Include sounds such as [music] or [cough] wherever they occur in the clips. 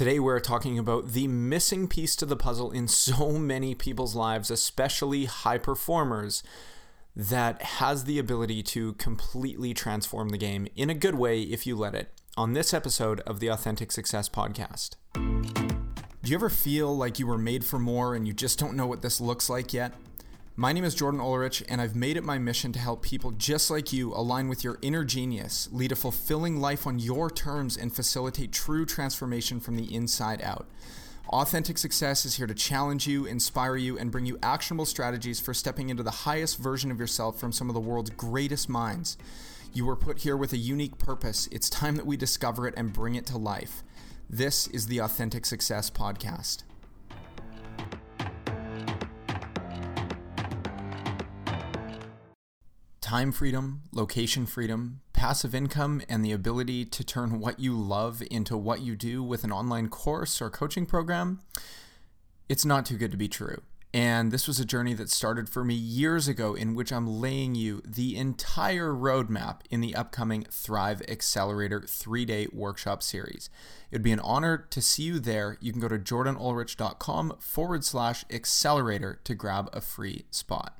Today, we're talking about the missing piece to the puzzle in so [laughs] many people's lives, especially high performers, that has the ability to completely transform the game in a good way if you let it. On this episode of the Authentic Success Podcast. Do you ever feel like you were made for more and you just don't know what this looks like yet? My name is Jordan Ulrich, and I've made it my mission to help people just like you align with your inner genius, lead a fulfilling life on your terms, and facilitate true transformation from the inside out. Authentic Success is here to challenge you, inspire you, and bring you actionable strategies for stepping into the highest version of yourself from some of the world's greatest minds. You were put here with a unique purpose. It's time that we discover it and bring it to life. This is the Authentic Success Podcast. Time freedom, location freedom, passive income, and the ability to turn what you love into what you do with an online course or coaching program, it's not too good to be true. And this was a journey that started for me years ago, in which I'm laying you the entire roadmap in the upcoming Thrive Accelerator three day workshop series. It'd be an honor to see you there. You can go to jordanulrich.com forward slash accelerator to grab a free spot.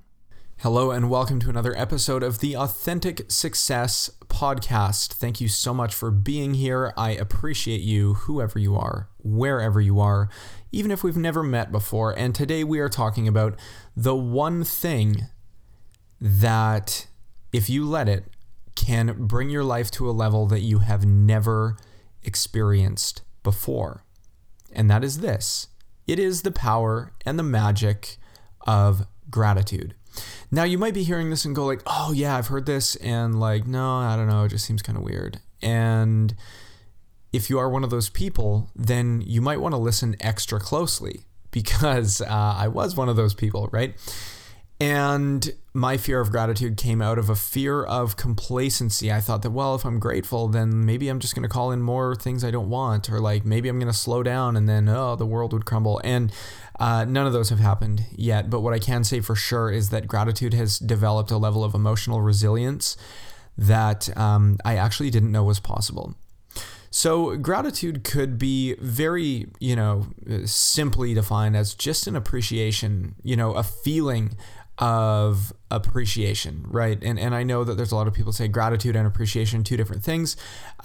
Hello, and welcome to another episode of the Authentic Success Podcast. Thank you so much for being here. I appreciate you, whoever you are, wherever you are, even if we've never met before. And today we are talking about the one thing that, if you let it, can bring your life to a level that you have never experienced before. And that is this it is the power and the magic of gratitude. Now you might be hearing this and go like, "Oh yeah, I've heard this," and like, no, I don't know, it just seems kind of weird. And if you are one of those people, then you might want to listen extra closely [laughs] because uh, I was one of those people, right? And my fear of gratitude came out of a fear of complacency. I thought that, well, if I'm grateful, then maybe I'm just going to call in more things I don't want, or like maybe I'm going to slow down and then, oh, the world would crumble. And uh, none of those have happened yet. But what I can say for sure is that gratitude has developed a level of emotional resilience that um, I actually didn't know was possible. So, gratitude could be very, you know, simply defined as just an appreciation, you know, a feeling of appreciation, right? And and I know that there's a lot of people say gratitude and appreciation two different things.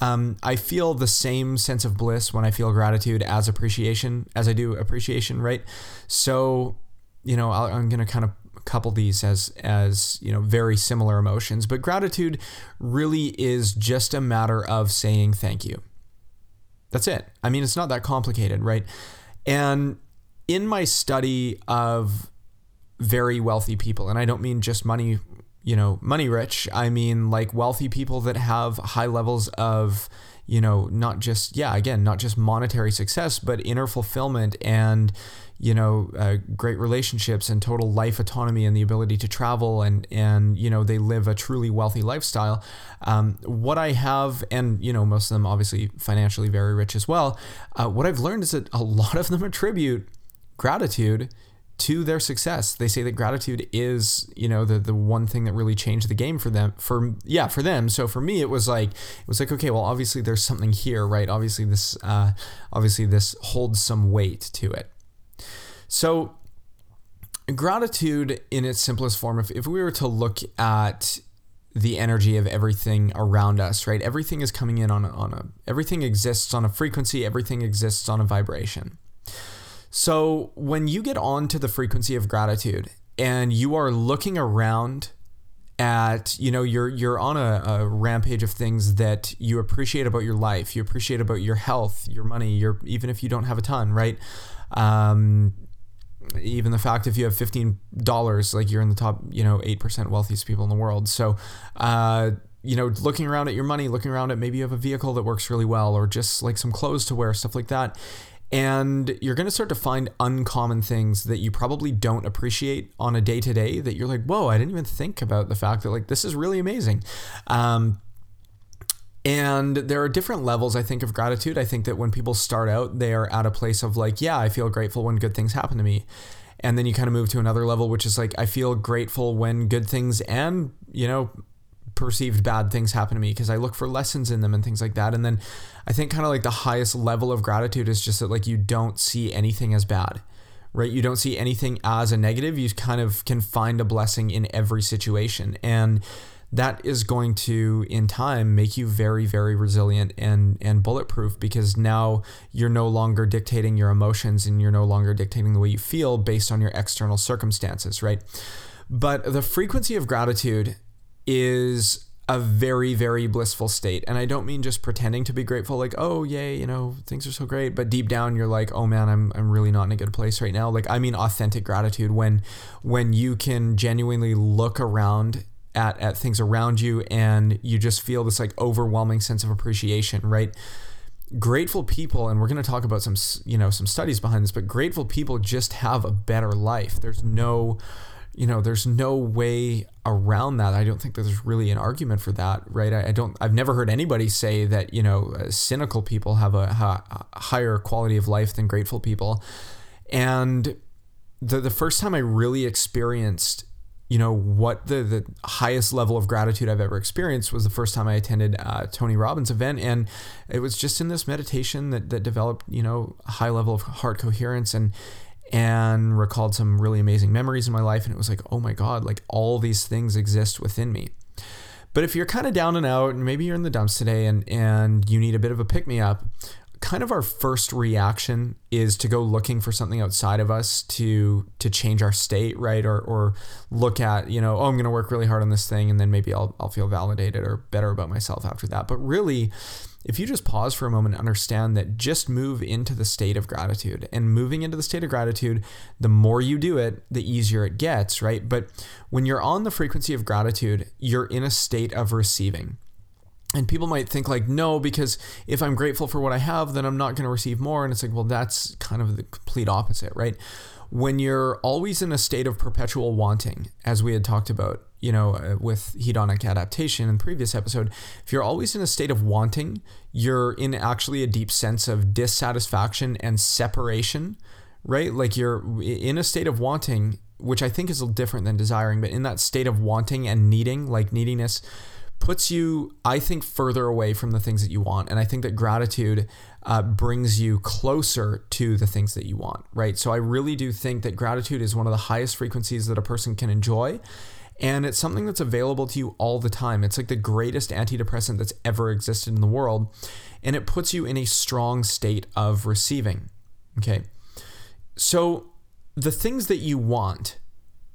Um, I feel the same sense of bliss when I feel gratitude as appreciation as I do appreciation, right? So, you know, i I'm gonna kind of couple these as as you know very similar emotions, but gratitude really is just a matter of saying thank you. That's it. I mean, it's not that complicated, right? And in my study of very wealthy people. And I don't mean just money, you know, money rich. I mean like wealthy people that have high levels of, you know, not just, yeah, again, not just monetary success, but inner fulfillment and, you know, uh, great relationships and total life autonomy and the ability to travel and, and, you know, they live a truly wealthy lifestyle. Um, what I have, and, you know, most of them obviously financially very rich as well, uh, what I've learned is that a lot of them attribute gratitude to their success. They say that gratitude is, you know, the the one thing that really changed the game for them. For yeah, for them. So for me, it was like it was like okay, well, obviously there's something here, right? Obviously this, uh, obviously this holds some weight to it. So gratitude in its simplest form, if if we were to look at the energy of everything around us, right? Everything is coming in on a, on a everything exists on a frequency. Everything exists on a vibration. So when you get onto the frequency of gratitude and you are looking around at you know you're you're on a, a, rampage of things that you appreciate about your life you appreciate about your health your money your even if you don't have a ton right? Um, even the fact if you have $15 like you're in the top you know 8% wealthiest people in the world. So uh, you know looking around at your money looking around at maybe you have a vehicle that works really well or just like some clothes to wear stuff like that and you're going to start to find uncommon things that you probably don't appreciate on a day to day that you're like, whoa, I didn't even think about the fact that like this is really amazing. Um, and there are different levels, I think, of gratitude. I think that when people start out, they are at a place of like, yeah, I feel grateful when good things happen to me. And then you kind of move to another level, which is like, I feel grateful when good things and, you know, perceived bad things happen to me because I look for lessons in them and things like that. And then I think kind of like the highest level of gratitude is just that like you don't see anything as bad, right? You don't see anything as a negative. You kind of can find a blessing in every situation. And that is going to in time make you very very resilient and and bulletproof because now you're no longer dictating your emotions and you're no longer dictating the way you feel based on your external circumstances right but the frequency of gratitude is a very very blissful state. And i don't mean just pretending to be grateful like oh yay you know things are so great. But deep down you're like oh man i'm, I'm really not in a good place right now. Like i mean authentic gratitude. When when you can genuinely look around at, at things around you and you just feel this like overwhelming sense of appreciation right? Grateful people and we're going to talk about some you know some studies behind this but grateful people just have a better life. There's no you know, there's no way around that. I don't think that there's really an argument for that, right? I, I don't. I've never heard anybody say that you know uh, cynical people have a, a, higher quality of life than grateful people. And the the first time I really experienced, you know, what the the highest level of gratitude I've ever experienced was the first time I attended uh, Tony Robbins event, and it was just in this meditation that that developed, you know, a high level of heart coherence and and recalled some really amazing memories in my life. And it was like, oh my God, like all these things exist within me. But if you're kind of down and out, and maybe you're in the dumps today and, and you need a bit of a pick me up, kind of our first reaction is to go looking for something outside of us to to change our state, right? Or or look at, you know, oh, I'm gonna work really hard on this thing and then maybe I'll I'll feel validated or better about myself after that. But really if you just pause for a moment and understand that just move into the state of gratitude and moving into the state of gratitude, the more you do it, the easier it gets, right? But when you're on the frequency of gratitude, you're in a state of receiving. And people might think like, no, because if I'm grateful for what I have, then I'm not going to receive more. And it's like, well, that's kind of the complete opposite, right? When you're always in a state of perpetual wanting, as we had talked about, you know, uh, with hedonic adaptation in the previous episode, if you're always in a state of wanting, you're in actually a deep sense of dissatisfaction and separation, right? Like you're in a state of wanting, which I think is a little different than desiring, but in that state of wanting and needing, like neediness, puts you, I think, further away from the things that you want. And I think that gratitude uh, brings you closer to the things that you want, right? So I really do think that gratitude is one of the highest frequencies that a person can enjoy. And it's something that's available to you all the time. It's like the greatest antidepressant that's ever existed in the world. And it puts you in a strong state of receiving. Okay. So the things that you want,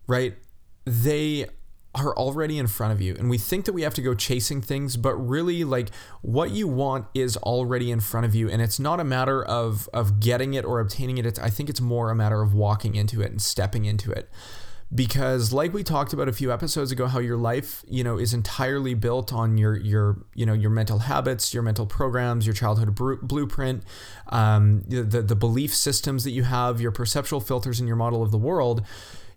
right? They are already in front of you. And we think that we have to go chasing things, but really like what you want is already in front of you. And it's not a matter of of getting it or obtaining it. It's I think it's more a matter of walking into it and stepping into it because like we talked about a few episodes ago how your life you know is entirely built on your your you know your mental habits your mental programs your childhood blueprint um, the, the belief systems that you have your perceptual filters and your model of the world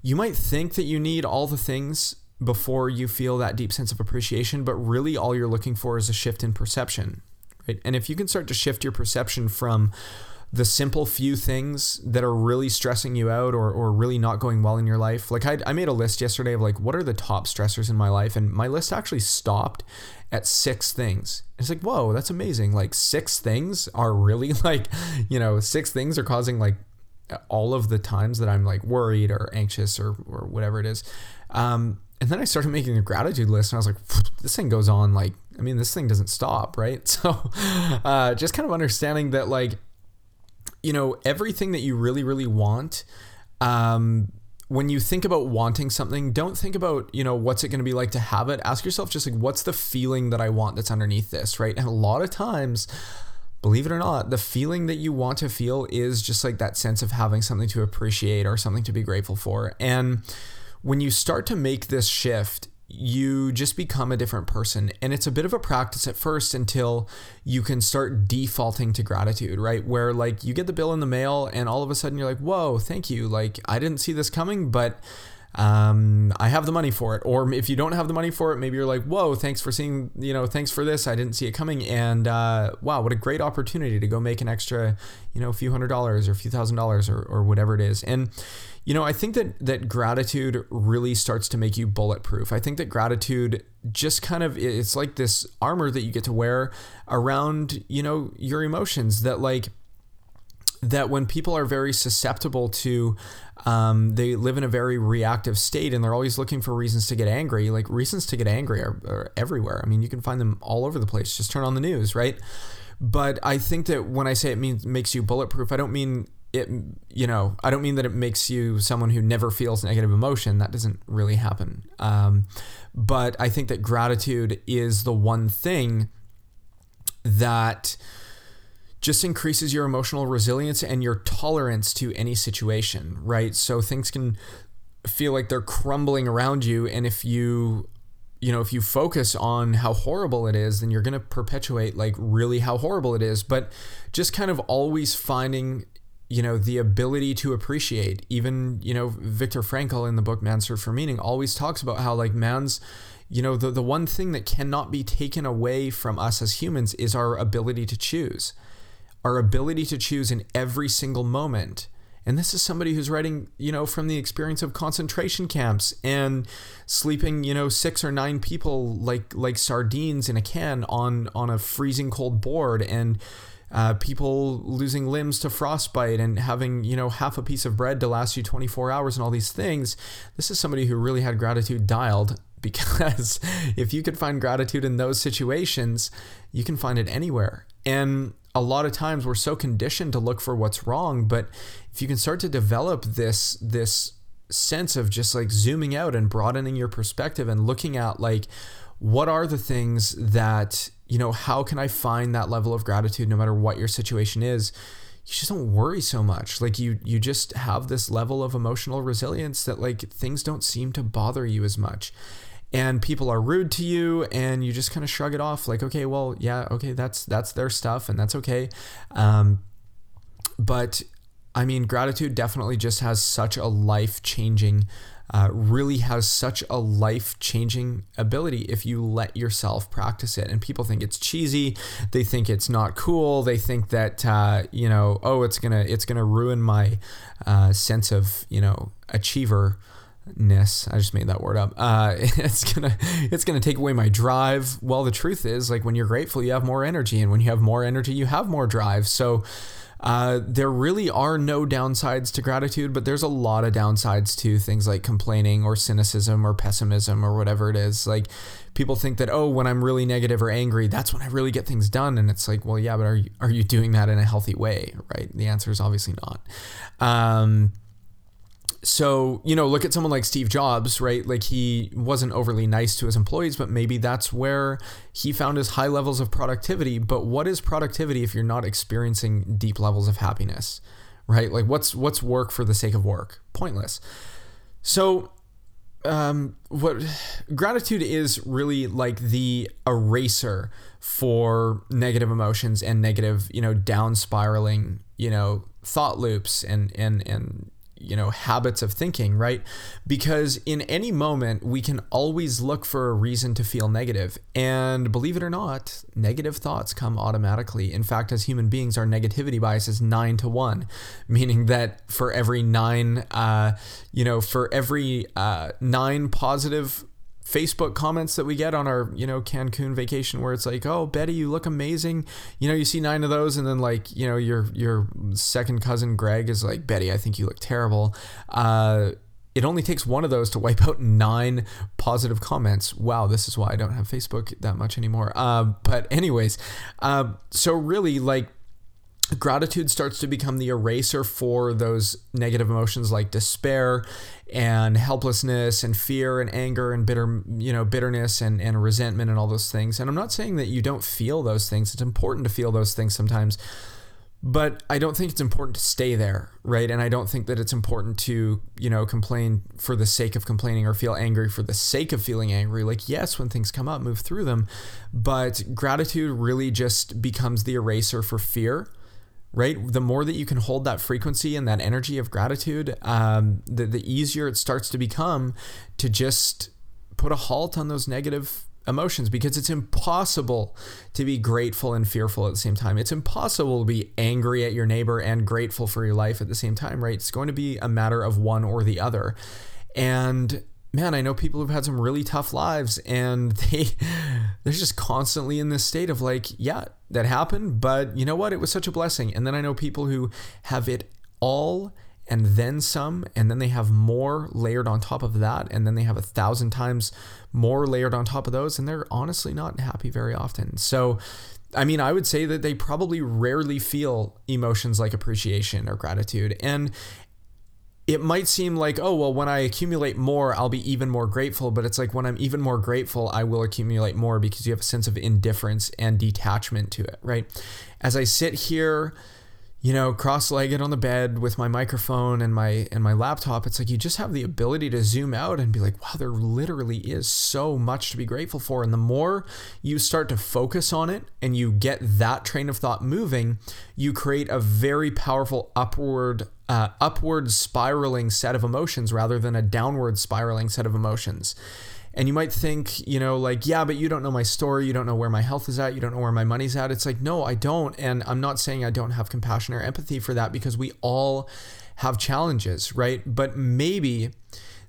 you might think that you need all the things before you feel that deep sense of appreciation but really all you're looking for is a shift in perception right and if you can start to shift your perception from the simple few things that are really stressing you out or, or really not going well in your life. Like I, I made a list yesterday of like what are the top stressors in my life, and my list actually stopped at six things. It's like whoa, that's amazing. Like six things are really [laughs] like, you know, six things are causing like all of the times that I'm like worried or anxious or or whatever it is. Um, and then I started making a gratitude list, and I was like, this thing goes on like, I mean, this thing doesn't stop, right? [laughs] So, uh, just kind of understanding that like you know, everything that you really, really want, um, when you think about wanting something, don't think about, you know, what's it going to be like to have it. Ask yourself just like, what's the feeling that I want that's underneath this, right? And a lot of times, believe it or not, the feeling that you want to feel is just like that sense of having something to appreciate or something to be grateful for. And when you start to make this shift, you just become a different person. And it's a bit of a practice at first until you can start defaulting to gratitude, right? Where like you get the bill in the mail and all of a sudden you're like, whoa, thank you. Like I didn't see this coming, but um, I have the money for it. Or if you don't have the money for it, maybe you're like, whoa, thanks for seeing, you know, thanks for this. I didn't see it coming. And uh, wow, what a great opportunity to go make an extra, you know, a few hundred dollars or a few thousand dollars or, or whatever it is. And, you know, I think that that gratitude really starts to make you bulletproof. I think that gratitude just kind of it's like this armor that you get to wear around, you know, your emotions that like that when people are very susceptible to um, they live in a very reactive state and they're always looking for reasons to get angry like reasons to get angry are, are everywhere. I mean you can find them all over the place. Just turn on the news right? But i think that when i say it means makes you bulletproof i don't mean it you know i don't mean that it makes you someone who never feels negative emotion. That doesn't really happen. Um, but i think that gratitude is the one thing that just increases your emotional resilience and your tolerance to any situation right? So things can feel like they're crumbling around you and if you you know, if you focus on how horrible it is, then you're going to perpetuate like really how horrible it is. But just kind of always finding you know the ability to appreciate. Even you know Viktor Frankl in the book Man's Search for Meaning always talks about how like man's you know the the one thing that cannot be taken away from us as humans is our ability to choose our ability to choose in every single moment. And this is somebody who's writing you know from the experience of concentration camps and sleeping you know six or nine people like like sardines in a can on on a freezing cold board and uh, people losing limbs to frostbite and having you know half a piece of bread to last you 24 hours and all these things. This is somebody who really had gratitude dialed [laughs] because if you could find gratitude in those situations you can find it anywhere. And a lot of times we're so conditioned to look for what's wrong but if you can start to develop this this sense of just like zooming out and broadening your perspective and looking at like what are the things that you know, how can I find that level of gratitude no matter what your situation is? You just don't worry so much. Like you you just have this level of emotional resilience that like things don't seem to bother you as much. And people are rude to you and you just kind of shrug it off like, okay, well, yeah, okay, that's that's their stuff and that's okay. Um, but I mean, gratitude definitely just has such a life changing uh, really has such a life changing ability if you let yourself practice it. And people think it's cheesy. They think it's not cool. They think that uh, you know, oh, it's gonna it's gonna ruin my uh, sense of you know achiever ness i just made that word up uh, [laughs] it's gonna it's gonna take away my drive well the truth is like when you're grateful you have more energy and when you have more energy you have more drive so uh, there really are no downsides to gratitude, but there's a lot of downsides to things like complaining or cynicism or pessimism or whatever it is. Like people think that oh, when I'm really negative or angry, that's when I really get things done, and it's like, well, yeah, but are you are you doing that in a healthy way, right? The answer is obviously not. Um, so you know look at someone like steve jobs right? Like he wasn't overly nice to his employees but maybe that's where he found his high levels of productivity. But what is productivity if you're not experiencing deep levels of happiness right? Like what's what's work for the sake of work? Pointless. So um, what gratitude is really like the eraser for negative emotions and negative you know down spiraling you know thought loops and and and you know habits of thinking right? Because in any moment we can always look for a reason to feel negative. And believe it or not negative thoughts come automatically. In fact as human beings our negativity bias is 9 to 1 [laughs] meaning that for every 9 uh, you know for every uh, 9 positive Facebook comments that we get on our, you know, Cancun vacation where it's like, "Oh, Betty, you look amazing." You know, you see nine of those and then like, you know, your your second cousin Greg is like, "Betty, I think you look terrible." Uh, it only takes one of those to wipe out nine positive comments. Wow, this is why I don't have Facebook that much anymore. Uh, but anyways, uh, so really like gratitude starts to become the eraser for those negative emotions like despair and helplessness and fear and anger and bitter you know bitterness and, and resentment and all those things. And i'm not saying that you don't feel those things. It's important to feel those things sometimes. But i don't think it's important to stay there right? And i don't think that it's important to you know complain for the sake of complaining or feel angry for the sake of feeling angry. Like yes when things come up move through them. But gratitude really just becomes the eraser for fear right? The more that you can hold that frequency and that energy of gratitude, um, the, the easier it starts to become to just put a halt on those negative emotions because it's impossible to be grateful and fearful at the same time. It's impossible to be angry at your neighbor and grateful for your life at the same time, right? It's going to be a matter of one or the other. And man, I know people who've had some really tough lives and [laughs] they they're just constantly in this state of like, yeah, that happened, but you know what? It was such a blessing. And then I know people who have it all and then some, and then they have more layered on top of that, and then they have a thousand times more layered on top of those, and they're honestly not happy very often. So, I mean, I would say that they probably rarely feel emotions like appreciation or gratitude. And it might seem like, oh, well, when I accumulate more, I'll be even more grateful. But it's like when I'm even more grateful, I will accumulate more because you have a sense of indifference and detachment to it, right? As I sit here, you know, cross-legged on the bed with my microphone and my and my laptop, it's like you just have the ability to zoom out and be like, wow, there literally is so much to be grateful for. And the more you start to focus on it and you get that train of thought moving, you create a very powerful upward uh, upward spiraling set of emotions rather than a downward spiraling set of emotions. And you might think, you know, like, yeah, but you don't know my story. You don't know where my health is at. You don't know where my money's at. It's like, no, I don't. And I'm not saying I don't have compassion or empathy for that because we all have challenges, right? But maybe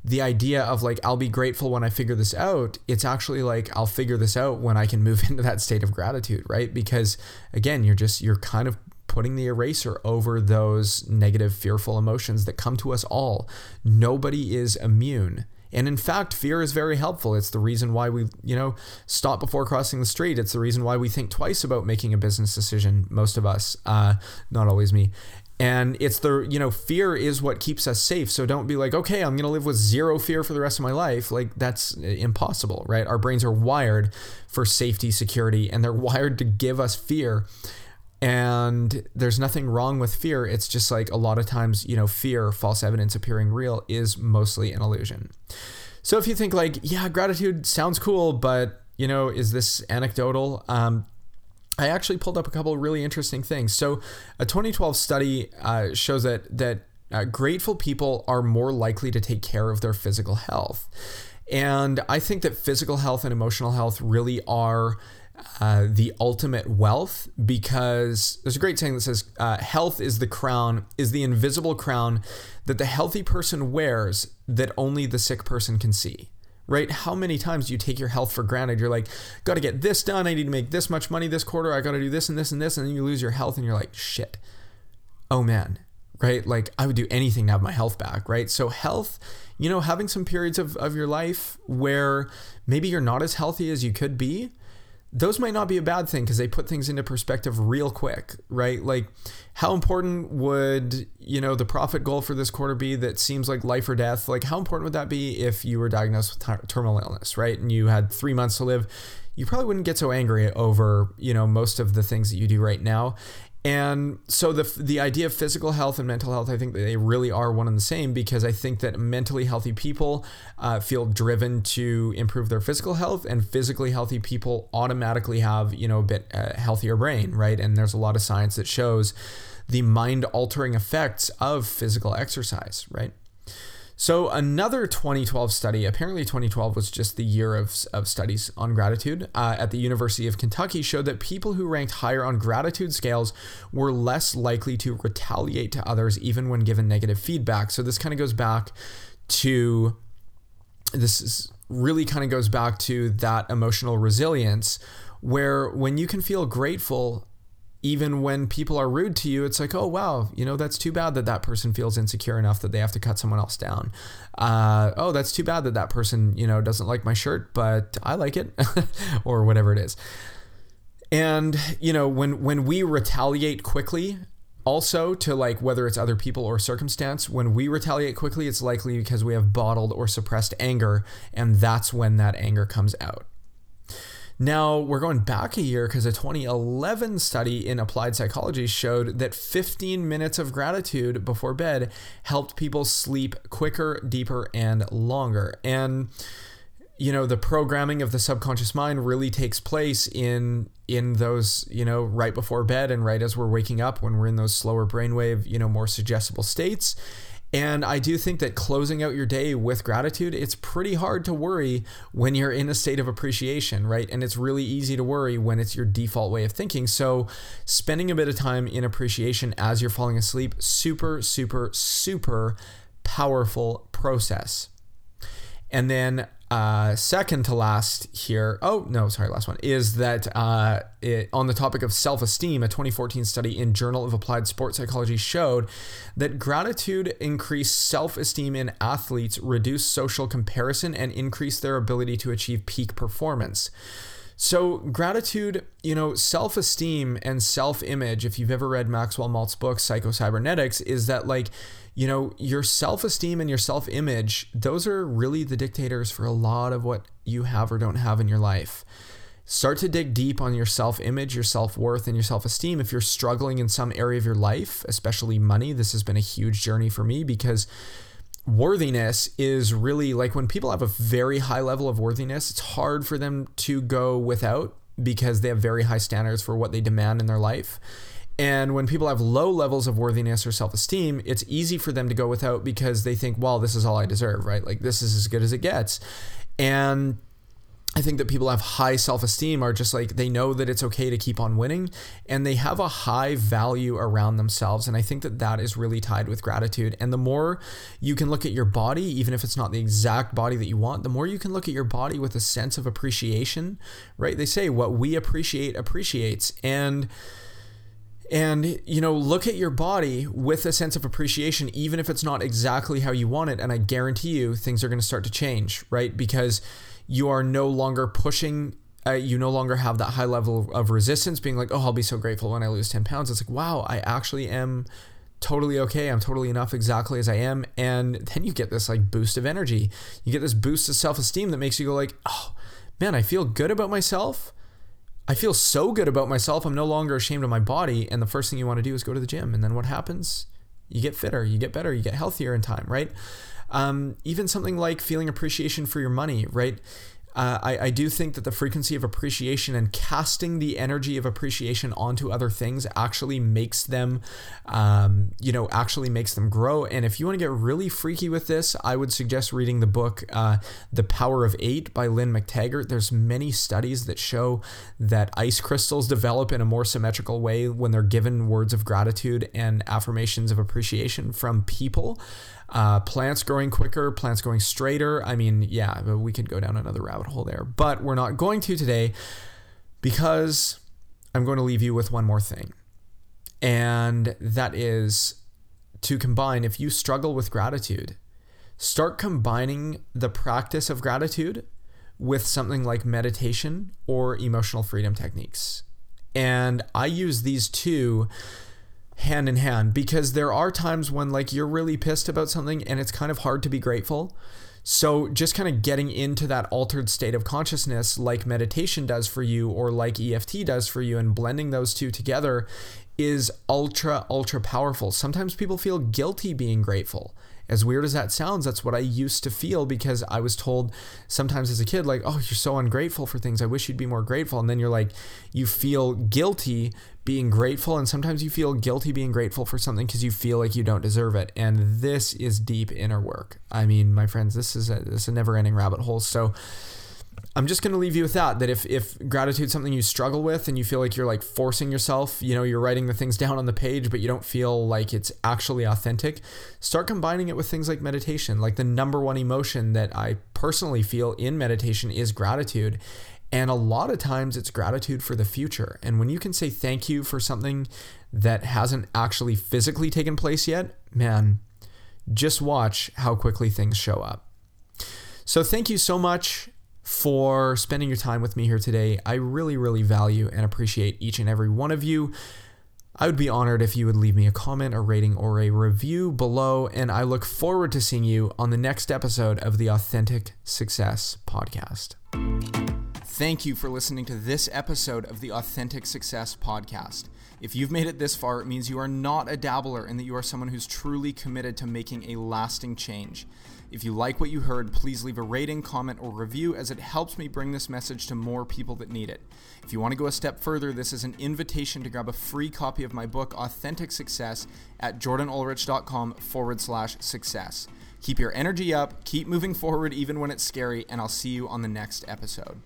the idea of like, I'll be grateful when I figure this out, it's actually like, I'll figure this out when I can move [laughs] into that state of gratitude, right? Because again, you're just, you're kind of putting the eraser over those negative, fearful emotions that come to us all. Nobody is immune. And in fact, fear is very helpful. It's the reason why we, you know, stop before crossing the street. It's the reason why we think twice about making a business decision, most of us, uh, not always me. And it's the, you know, fear is what keeps us safe. So don't be like, okay, I'm going to live with zero fear for the rest of my life. Like, that's impossible, right? Our brains are wired for safety, security, and they're [laughs] wired to give us fear and there's nothing wrong with fear. It's just like a lot of times, you know, fear, false evidence appearing real is mostly an illusion. So if you think like, yeah, gratitude sounds cool, but you know, is this anecdotal? Um, I actually pulled up a couple really interesting things. So a 2012 study uh, shows that that uh, grateful people are more likely to take care of their physical health. And I think that physical health and emotional health really are uh, the ultimate wealth because there's a great saying that says uh, health is the crown is the invisible crown that the healthy person wears that only the sick person can see right? How many times do you take your health for granted? You're like got to get this done. I need to make this much money this quarter. I got to do this and this and this. And then you lose your health and you're like shit. Oh man right? Like i would do anything to have my health back right? So health you know having some periods of, of your life where maybe you're not as healthy as you could be those might not be a bad thing because they put things into perspective real quick, right? Like, how important would you know the profit goal for this quarter be that seems like life or death? Like, how important would that be if you were diagnosed with ter- terminal illness, right? And you had three months to live, you probably wouldn't get so angry over you know most of the things that you do right now. And so the the idea of physical health and mental health, I think they really are one and the same because I think that mentally healthy people uh, feel driven to improve their physical health, and physically healthy people automatically have you know a bit uh, healthier brain, right? And there's a lot of science that shows the mind altering effects of physical exercise, right? So, another 2012 study, apparently 2012 was just the year of, of studies on gratitude uh, at the University of Kentucky, showed that people who ranked higher on gratitude scales were less likely to retaliate to others even when given negative feedback. So, this kind of goes back to this is really kind of goes back to that emotional resilience where when you can feel grateful even when people are rude to you, it's like, oh, wow, you know, that's too bad that that person feels insecure enough that they have to cut someone else down. Uh, oh, that's too bad that that person, you know, doesn't like my shirt, but I like it, [laughs] or whatever it is. And, you know, when, when we retaliate quickly, also to like whether it's other people or circumstance, when we retaliate quickly, it's likely because we have bottled or suppressed anger, and that's when that anger comes out. Now, we're going back a year because a 2011 study in applied psychology showed that 15 minutes of gratitude before bed helped people sleep quicker, deeper, and longer. And you know the programming of the subconscious mind really takes place in in those you know right before bed and right as we're waking up when we're in those slower brainwave you know more suggestible states and I do think that closing out your day with gratitude, it's pretty hard to worry when you're in a state of appreciation, right? And it's really easy to worry when it's your default way of thinking. So, spending a bit of time in appreciation as you're falling asleep, super, super, super powerful process. And then uh, second to last here, oh no, sorry, last one is that uh, it, on the topic of self esteem, a 2014 study in Journal of Applied Sports Psychology showed that gratitude increased self esteem in athletes, reduced social comparison, and increased their ability to achieve peak performance. So, gratitude, you know, self esteem and self image, if you've ever read Maxwell Maltz's book, Psycho-Cybernetics, is that like, you know, your self esteem and your self image, those are really the dictators for a lot of what you have or don't have in your life. Start to dig deep on your self image, your self worth, and your self esteem. If you're struggling in some area of your life, especially money, this has been a huge journey for me because worthiness is really like when people have a very high level of worthiness, it's hard for them to go without because they have very high standards for what they demand in their life. And when people have low levels of worthiness or self esteem, it's easy for them to go without because they think, well, this is all I deserve, right? Like, this is as good as it gets. And I think that people have high self esteem are just like they know that it's okay to keep on winning and they have a high value around themselves. And I think that that is really tied with gratitude. And the more you can look at your body, even if it's not the exact body that you want, the more you can look at your body with a sense of appreciation, right? They say what we appreciate appreciates. And and you know look at your body with a sense of appreciation even if it's not exactly how you want it and i guarantee you things are going to start to change right because you are no longer pushing uh, you no longer have that high level of resistance being like oh i'll be so grateful when i lose 10 pounds it's like wow i actually am totally okay i'm totally enough exactly as i am and then you get this like boost of energy you get this boost of self-esteem that makes you go like oh man i feel good about myself I feel so good about myself. I'm no longer ashamed of my body. And the first thing you want to do is go to the gym. And then what happens? You get fitter, you get better, you get healthier in time, right? Um, even something like feeling appreciation for your money, right? uh, I, I do think that the frequency of appreciation and casting the energy of appreciation onto other things actually makes them, um, you know, actually makes them grow. And if you want to get really freaky with this, I would suggest reading the book uh, "The Power of Eight by Lynn McTaggart. There's many studies that show that ice crystals develop in a more symmetrical way when they're given words of gratitude and affirmations of appreciation from people. Uh, plants growing quicker, plants going straighter. I mean, yeah, we could go down another rabbit hole there, but we're not going to today because I'm going to leave you with one more thing. And that is to combine, if you struggle with gratitude, start combining the practice of gratitude with something like meditation or emotional freedom techniques. And I use these two hand in hand because there are times when like you're really pissed about something and it's kind of hard to be grateful. So just kind of getting into that altered state of consciousness like meditation does for you or like EFT does for you and blending those two together is ultra ultra powerful. Sometimes people feel guilty being grateful as weird as that sounds, that's what I used to feel because I was told sometimes as a kid, like, oh, you're so ungrateful for things. I wish you'd be more grateful. And then you're like, you feel guilty being grateful. And sometimes you feel guilty being grateful for something because you feel like you don't deserve it. And this is deep inner work. I mean, my friends, this is a, this is a never ending rabbit hole. So, I'm just going to leave you with that that if if gratitude is something you struggle with and you feel like you're like forcing yourself, you know, you're writing the things down on the page but you don't feel like it's actually authentic, start combining it with things like meditation. Like the number one emotion that I personally feel in meditation is gratitude. And a lot of times it's gratitude for the future. And when you can say thank you for something that hasn't actually physically taken place yet, man, just watch how quickly things show up. So thank you so much for spending your time with me here today. I really, really value and appreciate each and every one of you. I would be honored if you would leave me a comment, a rating, or a review below, and I look forward to seeing you on the next episode of the Authentic Success Podcast. Thank you for listening to this episode of the Authentic Success Podcast. If you've made it this far, it means you are not a dabbler and that you are someone who's truly committed to making a lasting change. If you like what you heard, please leave a rating, comment, or review as it helps me bring this message to more people that need it. If you want to go a step further, this is an invitation to grab a free copy of my book, Authentic Success, at jordanulrich.com forward slash success. Keep your energy up, keep moving forward even when it's scary, and I'll see you on the next episode.